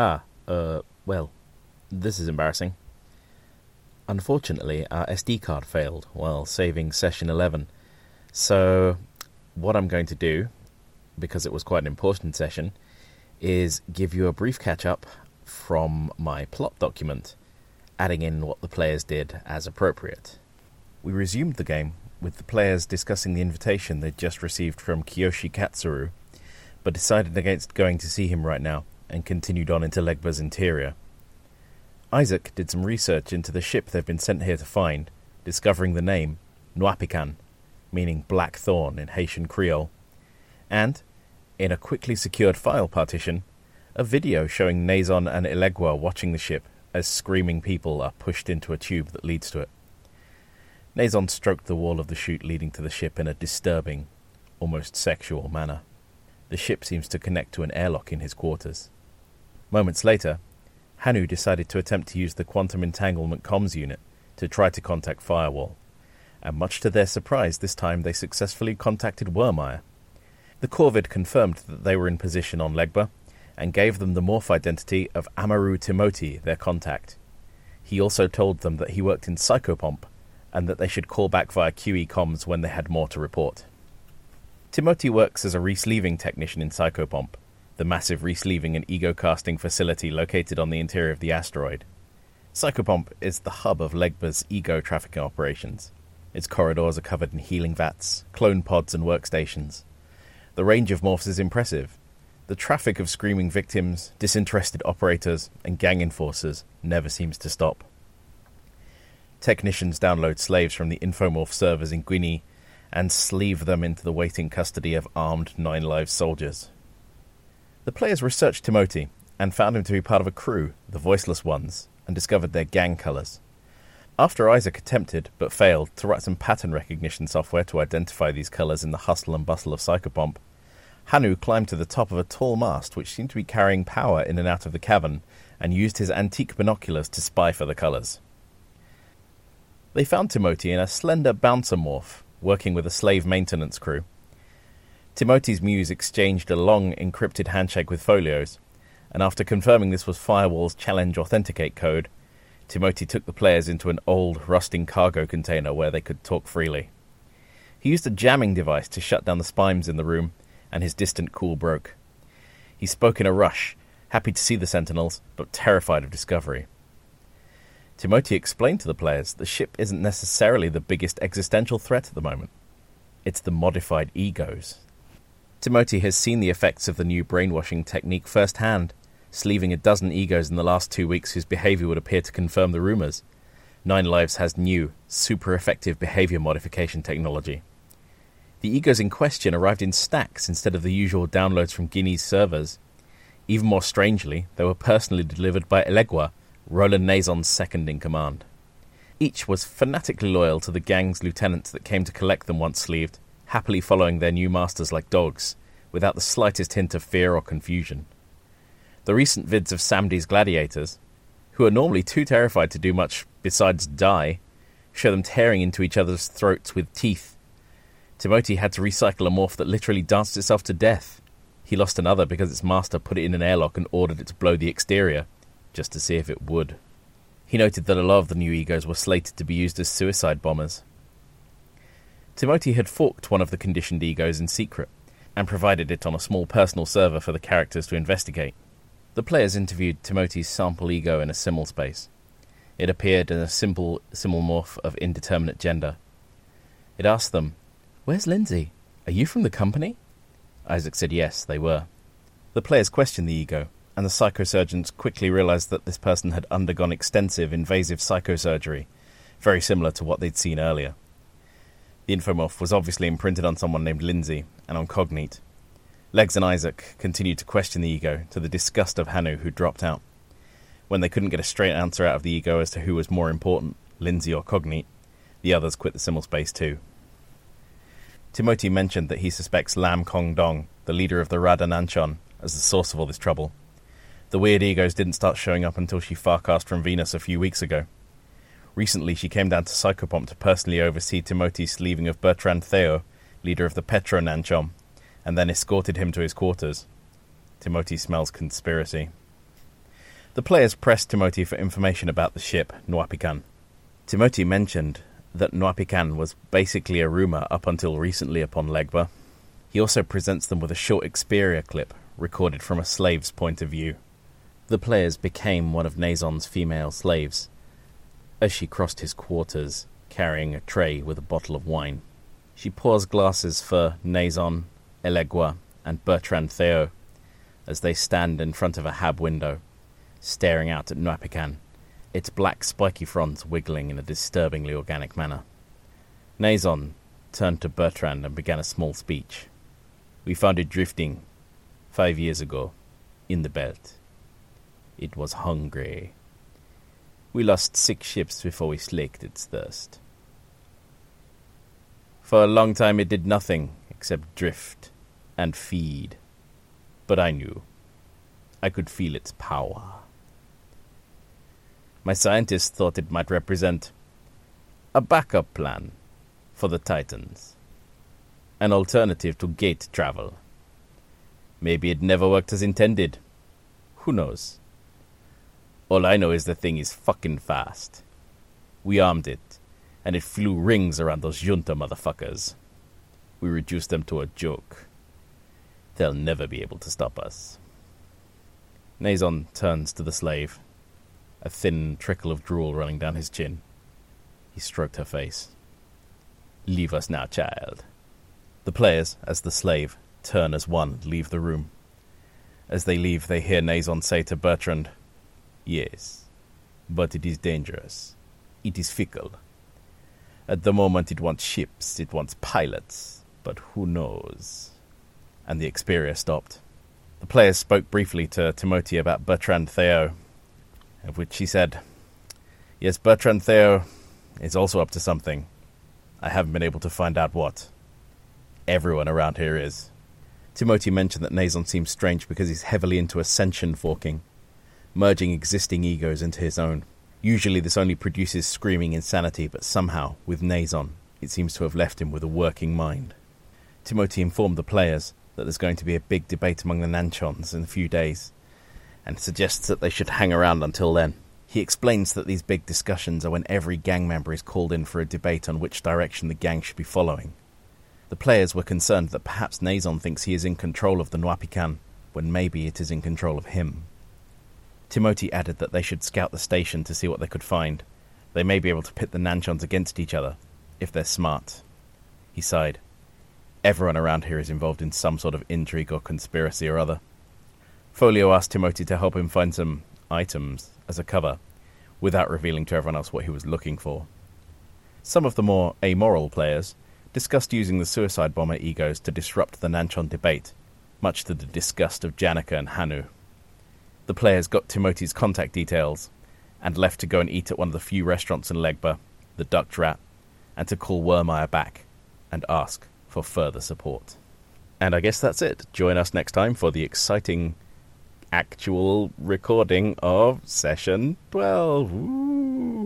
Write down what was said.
Ah, uh, well, this is embarrassing. Unfortunately, our SD card failed while saving session 11. So, what I'm going to do, because it was quite an important session, is give you a brief catch up from my plot document, adding in what the players did as appropriate. We resumed the game with the players discussing the invitation they'd just received from Kiyoshi Katsuru, but decided against going to see him right now and continued on into Legba's interior. Isaac did some research into the ship they've been sent here to find, discovering the name Nuapican, meaning black thorn in Haitian Creole, and, in a quickly secured file partition, a video showing Nazon and Elegua watching the ship as screaming people are pushed into a tube that leads to it. Nazon stroked the wall of the chute leading to the ship in a disturbing, almost sexual manner. The ship seems to connect to an airlock in his quarters. Moments later, Hanu decided to attempt to use the quantum entanglement comms unit to try to contact Firewall, and much to their surprise, this time they successfully contacted Wormire. The Corvid confirmed that they were in position on Legba and gave them the morph identity of Amaru Timoti, their contact. He also told them that he worked in Psychopomp and that they should call back via QE comms when they had more to report. Timoti works as a resleeving technician in Psychopomp the massive resleeving and ego casting facility located on the interior of the asteroid. Psychopomp is the hub of Legba's ego trafficking operations. Its corridors are covered in healing vats, clone pods, and workstations. The range of morphs is impressive. The traffic of screaming victims, disinterested operators, and gang enforcers never seems to stop. Technicians download slaves from the Infomorph servers in Guinea and sleeve them into the waiting custody of armed Nine Lives soldiers. The players researched Timoti and found him to be part of a crew, the Voiceless Ones, and discovered their gang colours. After Isaac attempted, but failed, to write some pattern recognition software to identify these colours in the hustle and bustle of Psychopomp, Hanu climbed to the top of a tall mast which seemed to be carrying power in and out of the cavern and used his antique binoculars to spy for the colours. They found Timoti in a slender bouncer morph, working with a slave maintenance crew. Timoti's muse exchanged a long, encrypted handshake with Folios, and after confirming this was Firewall's challenge authenticate code, Timoti took the players into an old, rusting cargo container where they could talk freely. He used a jamming device to shut down the spimes in the room, and his distant call broke. He spoke in a rush, happy to see the Sentinels, but terrified of discovery. Timoti explained to the players the ship isn't necessarily the biggest existential threat at the moment. It's the modified egos Timoti has seen the effects of the new brainwashing technique firsthand, sleeving a dozen egos in the last two weeks whose behavior would appear to confirm the rumors. Nine Lives has new, super effective behavior modification technology. The egos in question arrived in stacks instead of the usual downloads from Guinea's servers. Even more strangely, they were personally delivered by Elegua, Roland Nazon's second in command. Each was fanatically loyal to the gang's lieutenants that came to collect them once sleeved, happily following their new masters like dogs, without the slightest hint of fear or confusion. The recent vids of Samdi's gladiators, who are normally too terrified to do much besides die, show them tearing into each other's throats with teeth. Timoti had to recycle a morph that literally danced itself to death. He lost another because its master put it in an airlock and ordered it to blow the exterior, just to see if it would. He noted that a lot of the new egos were slated to be used as suicide bombers, Timoti had forked one of the conditioned egos in secret, and provided it on a small personal server for the characters to investigate. The players interviewed Timoti's sample ego in a simul space. It appeared in a simple simulmorph of indeterminate gender. It asked them, Where's Lindsay? Are you from the company? Isaac said yes, they were. The players questioned the ego, and the psychosurgeons quickly realized that this person had undergone extensive invasive psychosurgery, very similar to what they'd seen earlier. The infomorph was obviously imprinted on someone named Lindsay and on Cognite. Legs and Isaac continued to question the ego, to the disgust of Hanu, who dropped out. When they couldn't get a straight answer out of the ego as to who was more important, Lindsay or Cognite, the others quit the simul space too. Timoti mentioned that he suspects Lam Kong Dong, the leader of the Rada Nanchon, as the source of all this trouble. The weird egos didn't start showing up until she farcast from Venus a few weeks ago. Recently, she came down to Psychopomp to personally oversee Timothy's leaving of Bertrand Theo, leader of the Petro Nanchon, and then escorted him to his quarters. Timothy smells conspiracy. The players pressed Timothy for information about the ship, Nuapican. Timothy mentioned that Nuapican was basically a rumor up until recently upon Legba. He also presents them with a short Xperia clip recorded from a slave's point of view. The players became one of Nazon's female slaves as she crossed his quarters carrying a tray with a bottle of wine. She pours glasses for Nazon, Elegua, and Bertrand Theo as they stand in front of a hab window, staring out at Nuapican, its black spiky fronds wiggling in a disturbingly organic manner. Nazon turned to Bertrand and began a small speech. We found it drifting five years ago in the belt. It was hungry. We lost six ships before we slaked its thirst. For a long time it did nothing except drift and feed. But I knew. I could feel its power. My scientists thought it might represent a backup plan for the Titans, an alternative to gate travel. Maybe it never worked as intended. Who knows? All I know is the thing is fucking fast. We armed it, and it flew rings around those junta motherfuckers. We reduced them to a joke. They'll never be able to stop us. Nazon turns to the slave, a thin trickle of drool running down his chin. He stroked her face. Leave us now, child. The players, as the slave, turn as one, leave the room. As they leave, they hear Nazon say to Bertrand, Yes, but it is dangerous. It is fickle. At the moment, it wants ships, it wants pilots, but who knows? And the Xperia stopped. The players spoke briefly to Timothy about Bertrand Theo, of which he said, Yes, Bertrand Theo is also up to something. I haven't been able to find out what. Everyone around here is. Timothy mentioned that Nazon seems strange because he's heavily into ascension forking, merging existing egos into his own. Usually this only produces screaming insanity, but somehow, with Nazon, it seems to have left him with a working mind. Timothy informed the players that there's going to be a big debate among the Nanchons in a few days, and suggests that they should hang around until then. He explains that these big discussions are when every gang member is called in for a debate on which direction the gang should be following. The players were concerned that perhaps Nazon thinks he is in control of the Nuapican, when maybe it is in control of him. Timothy added that they should scout the station to see what they could find. They may be able to pit the Nanchons against each other, if they're smart. He sighed. Everyone around here is involved in some sort of intrigue or conspiracy or other. Folio asked Timothy to help him find some items as a cover, without revealing to everyone else what he was looking for. Some of the more amoral players discussed using the suicide bomber egos to disrupt the Nanchon debate, much to the disgust of Janica and Hanu. The players got Timothy's contact details and left to go and eat at one of the few restaurants in Legba, the Ducked Rat, and to call Wormeyer back and ask for further support. And I guess that's it. Join us next time for the exciting actual recording of session 12. Ooh.